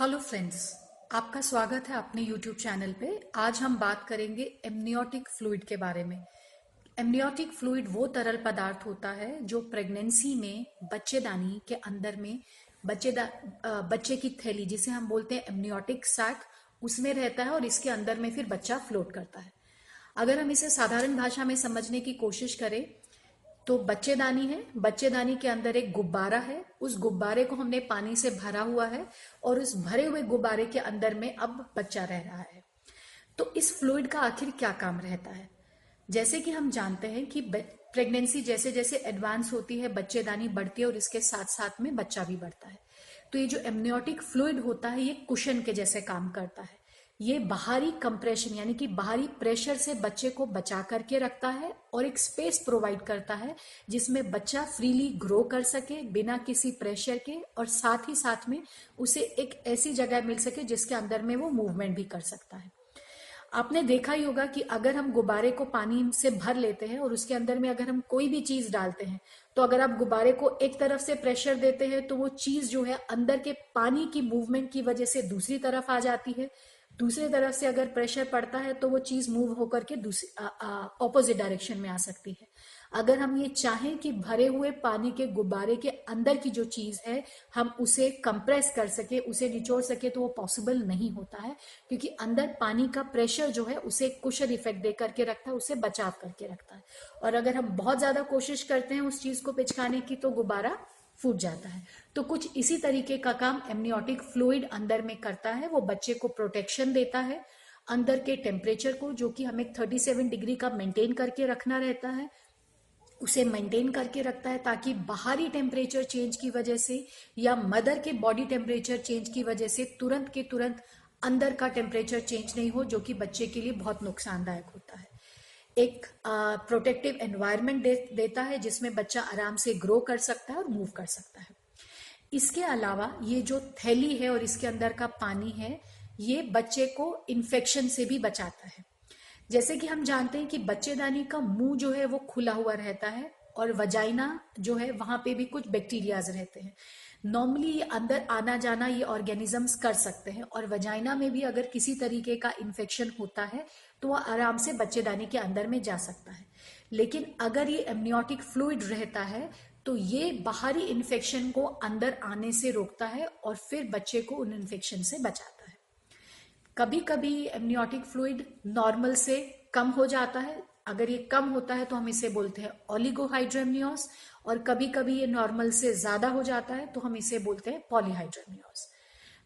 Hello friends आपका स्वागत है अपने यूट्यूब चैनल पे। आज हम बात करेंगे एमनियोटिक फ्लूइड के बारे में। एमनियोटिक फ्लूइड वो तरल पदार्थ होता है जो प्रेगनेंसी में बच्चेदानी के अंदर में बच्चेदा बच्चे की थैली जिसे हम बोलते हैं एमनियोटिक सैक उसमें रहता है और इसके अंदर में फिर बच्चा फ्लोट करता है। अगर हम इसे साधारण भाषा में समझने की कोशिश करें तो बच्चेदानी है। बच्चेदानी के अंदर एक गुब्बारा है। उस गुब्बारे को हमने पानी से भरा हुआ है और उस भरे हुए गुब्बारे के अंदर में अब बच्चा रह रहा है। तो इस फ्लूइड का आखिर क्या काम रहता है? जैसे कि हम जानते हैं कि प्रेगनेंसी जैसे जैसे एडवांस होती है, बच्चेदानी बढ़ती है और इसके साथ साथ में बच्चा भी बढ़ता है। तो ये जो एमनियोटिक फ्लूइड होता है, ये कुशन के जैसे काम करता है। ये बाहरी कंप्रेशन यानी कि बाहरी प्रेशर से बच्चे को बचा करके रखता है और एक स्पेस प्रोवाइड करता है जिसमें बच्चा फ्रीली ग्रो कर सके बिना किसी प्रेशर के और साथ ही साथ में उसे एक ऐसी जगह मिल सके जिसके अंदर में वो मूवमेंट भी कर सकता है। आपने देखा ही होगा कि अगर हम गुब्बारे को पानी से भर लेते हैं और उसके अंदर में अगर हम कोई भी चीज़ डालते हैं तो अगर आप गुब्बारे को एक तरफ़ से प्रेशर देते हैं तो वो चीज़ जो है अंदर के पानी की मूवमेंट की वजह से दूसरी तरफ़ आ जाती है। दूसरे तरफ़ से अगर प्रेशर पड़ता है तो वो चीज़ मूव होकर के ऑपोजिट डायरेक्शन में आ सकती है। अगर हम ये चाहें कि भरे हुए पानी के गुब्बारे के अंदर की जो चीज़ है, हम उसे कंप्रेस कर सके, उसे निचोड़ सके तो वो पॉसिबल नहीं होता है, क्योंकि अंदर पानी का प्रेशर जो है, उसे कुशल इफ़ेक्ट दे करके रखता है, उसे बचाव करके रखता है। और अगर हम बहुत ज़्यादा कोशिश करते हैं उस चीज़ को पिचकाने की तो गुब्बारा फूट जाता है। तो कुछ इसी तरीके का काम एमनियोटिक फ्लूइड अंदर में करता है। वो बच्चे को प्रोटेक्शन देता है अंदर के टेम्परेचर को, जो कि हमें 37 डिग्री का मेंटेन करके रखना रहता है। उसे मेंटेन करके रखता है ताकि बाहरी टेम्परेचर चेंज की वजह से या मदर के बॉडी टेम्परेचर चेंज की वजह से तुरंत के तुरंत अंदर का टेम्परेचर चेंज नहीं हो, जो कि बच्चे के लिए बहुत नुकसानदायक होता है। एक प्रोटेक्टिव एनवायरनमेंट दे, देता है जिसमें बच्चा आराम से ग्रो कर सकता है और मूव कर सकता है। इसके अलावा ये जो थैली है और इसके अंदर का पानी है ये बच्चे को इन्फेक्शन से भी बचाता है। जैसे कि हम जानते हैं कि बच्चेदानी का मुँह जो है वो खुला हुआ रहता है और वजाइना जो है वहाँ पे भी कुछ बैक्टीरियाज रहते हैं। नॉर्मली अंदर आना जाना ये ऑर्गेनिजम्स कर सकते हैं और वजाइना में भी अगर किसी तरीके का इन्फेक्शन होता है तो वह आराम से बच्चेदानी के अंदर में जा सकता है। लेकिन अगर ये एमनियोटिक फ्लूइड रहता है तो ये बाहरी इन्फेक्शन को अंदर आने से रोकता है और फिर बच्चे को उन इन्फेक्शन से बचाता है। कभी कभी एमनियोटिक फ्लूइड नॉर्मल से कम हो जाता है अगर ये कम होता है तो हम इसे बोलते हैं ओलिगोहाइड्रेमियोस और कभी कभी ये नॉर्मल से ज़्यादा हो जाता है तो हम इसे बोलते हैं पॉलीहाइड्रेमियोस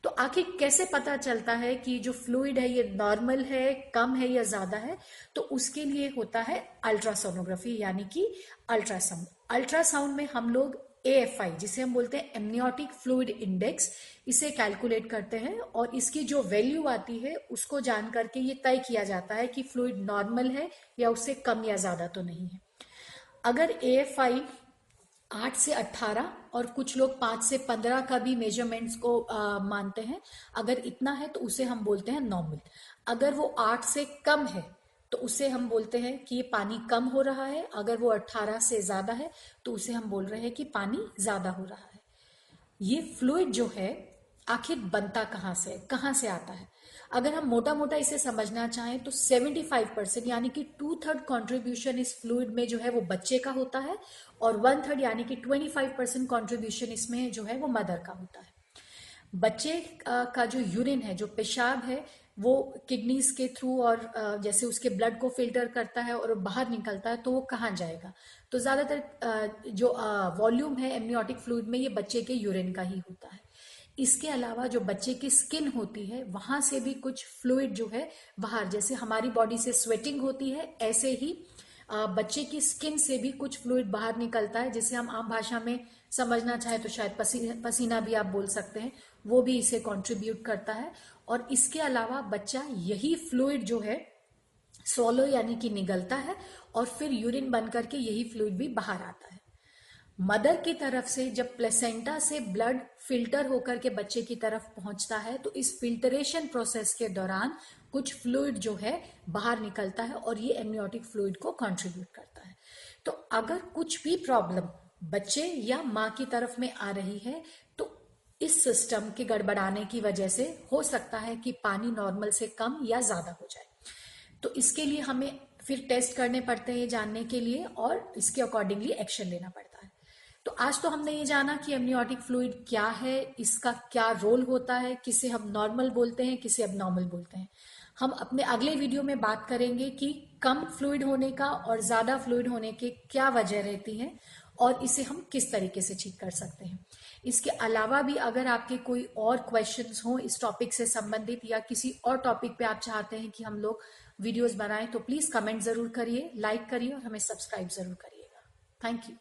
तो आखिर कैसे पता चलता है कि जो फ्लूइड है ये नॉर्मल है, कम है या ज़्यादा है? तो उसके लिए होता है अल्ट्रासोनोग्राफी यानी कि अल्ट्रासाउंड अल्ट्रासाउंड में हम लोग ए एफ़ आई जिसे हम बोलते हैं एमनियोटिक फ्लूड इंडेक्स इसे कैलकुलेट करते हैं और इसकी जो वैल्यू आती है उसको जान करके ये तय किया जाता है कि फ्लूड नॉर्मल है या उससे कम या ज़्यादा तो नहीं है। अगर ए एफ़ आई आठ से अट्ठारह और कुछ लोग पाँच से पंद्रह का भी मेजरमेंट्स को आ, मानते हैं अगर इतना है तो उसे हम बोलते हैं नॉर्मल अगर वो आठ से कम है तो उसे हम बोलते हैं कि ये पानी कम हो रहा है, अगर वो अट्ठारह से ज़्यादा है तो उसे हम बोल रहे हैं कि पानी ज़्यादा हो रहा है। ये फ्लूड जो है, आखिर बनता कहाँ से कहाँ से आता है? अगर हम मोटा मोटा इसे समझना चाहें तो 75 परसेंट यानी कि टू थर्ड कॉन्ट्रीब्यूशन इस फ्लूड में जो है, वो बच्चे का होता है, और वन थर्ड यानी कि 25 परसेंट कॉन्ट्रीब्यूशन इसमें जो है, वो मदर का होता है। बच्चे का जो यूरिन है, जो पेशाब है वो किडनीज के थ्रू और जैसे उसके ब्लड को फ़िल्टर करता है और बाहर निकलता है तो वो कहाँ जाएगा? तो ज़्यादातर जो वॉल्यूम है एमनियोटिक फ्लूड में, ये बच्चे के यूरिन का ही होता है। इसके अलावा जो बच्चे की स्किन होती है, वहाँ से भी कुछ फ्लूड जो है बाहर, जैसे हमारी बॉडी से स्वेटिंग होती है, ऐसे ही बच्चे की स्किन से भी कुछ फ्लूइड बाहर निकलता है, जिसे हम आम भाषा में समझना चाहे तो शायद पसीना पसीना भी आप बोल सकते हैं, वो भी इसे कंट्रीब्यूट करता है। और इसके अलावा बच्चा यही फ्लूइड जो है सोलो यानी कि निगलता है, और फिर यूरिन बन करके यही फ्लूइड भी बाहर आता है। मदर की तरफ़ से जब प्लेसेंटा से ब्लड फ़िल्टर होकर के बच्चे की तरफ़ पहुँचता है तो इस फिल्टरेशन प्रोसेस के दौरान कुछ फ्लूइड जो है बाहर निकलता है और ये एमनियोटिक फ्लूइड को कंट्रीब्यूट करता है। तो अगर कुछ भी प्रॉब्लम बच्चे या माँ की तरफ़ में आ रही है तो इस सिस्टम के गड़बड़ाने की वजह से हो सकता है कि पानी नॉर्मल से कम या ज़्यादा हो जाए। तो इसके लिए हमें फिर टेस्ट करने पड़ते हैं जानने के लिए और इसके अकॉर्डिंगली एक्शन लेना पड़ता है। तो आज तो हमने ये जाना कि एमनियोटिक फ्लूइड क्या है, इसका क्या रोल होता है, किसे हम नॉर्मल बोलते हैं, किसे अब नॉर्मल बोलते हैं। हम अपने अगले वीडियो में बात करेंगे कि कम फ्लूइड होने का और ज़्यादा फ्लूइड होने के क्या वजह रहती है और इसे हम किस तरीके से ठीक कर सकते हैं। इसके अलावा भी अगर आपके कोई और क्वेश्चंस हो इस टॉपिक से संबंधित या किसी और टॉपिक पे आप चाहते हैं कि हम लोग वीडियोस बनाएँ तो प्लीज़ कमेंट ज़रूर करिए लाइक करिए और हमें सब्सक्राइब ज़रूर करिएगा। Thank you